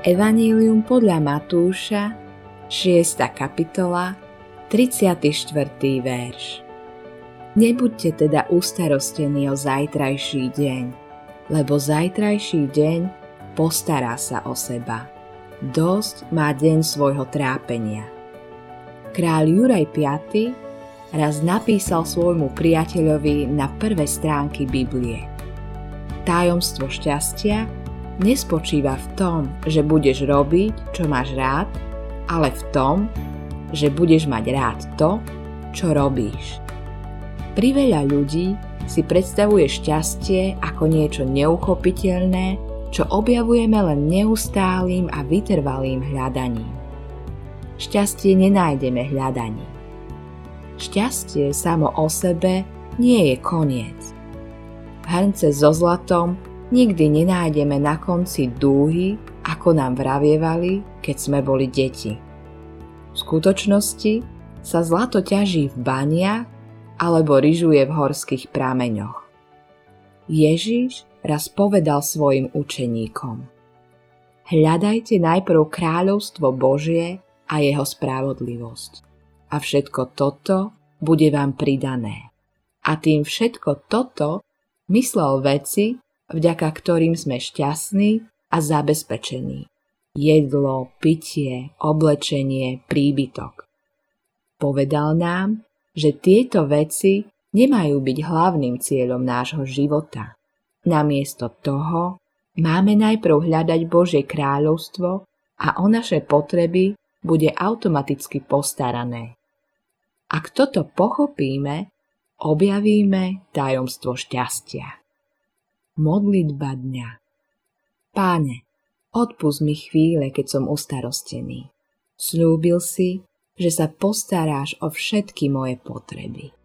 Evanílium podľa Matúša, 6. kapitola, 34. verš. Nebuďte teda ustarostení o zajtrajší deň, lebo zajtrajší deň postará sa o seba. Dosť má deň svojho trápenia. Kráľ Juraj V raz napísal svojmu priateľovi na prvé stránky Biblie. Tajomstvo šťastia nespočíva v tom, že budeš robiť, čo máš rád, ale v tom, že budeš mať rád to, čo robíš. Pri veľa ľudí si predstavuje šťastie ako niečo neuchopiteľné, čo objavujeme len neustálým a vytrvalým hľadaním. Šťastie nenájdeme hľadaním. Šťastie samo o sebe nie je koniec. Hrnce so zlatom nikdy nenájdeme na konci dúhy, ako nám vravievali, keď sme boli deti. V skutočnosti sa zlato ťaží v baniach alebo ryžuje v horských prameňoch. Ježiš raz povedal svojim učeníkom Hľadajte najprv kráľovstvo Božie a jeho spravodlivosť. A všetko toto bude vám pridané. A tým všetko toto myslel veci, vďaka ktorým sme šťastní a zabezpečení. Jedlo, pitie, oblečenie, príbytok. Povedal nám, že tieto veci nemajú byť hlavným cieľom nášho života. Namiesto toho máme najprv hľadať Božie kráľovstvo a o naše potreby bude automaticky postarané. Ak toto pochopíme, objavíme tajomstvo šťastia. Modlitba dňa Páne, odpust mi chvíle, keď som ustarostený. Sľúbil si, že sa postaráš o všetky moje potreby.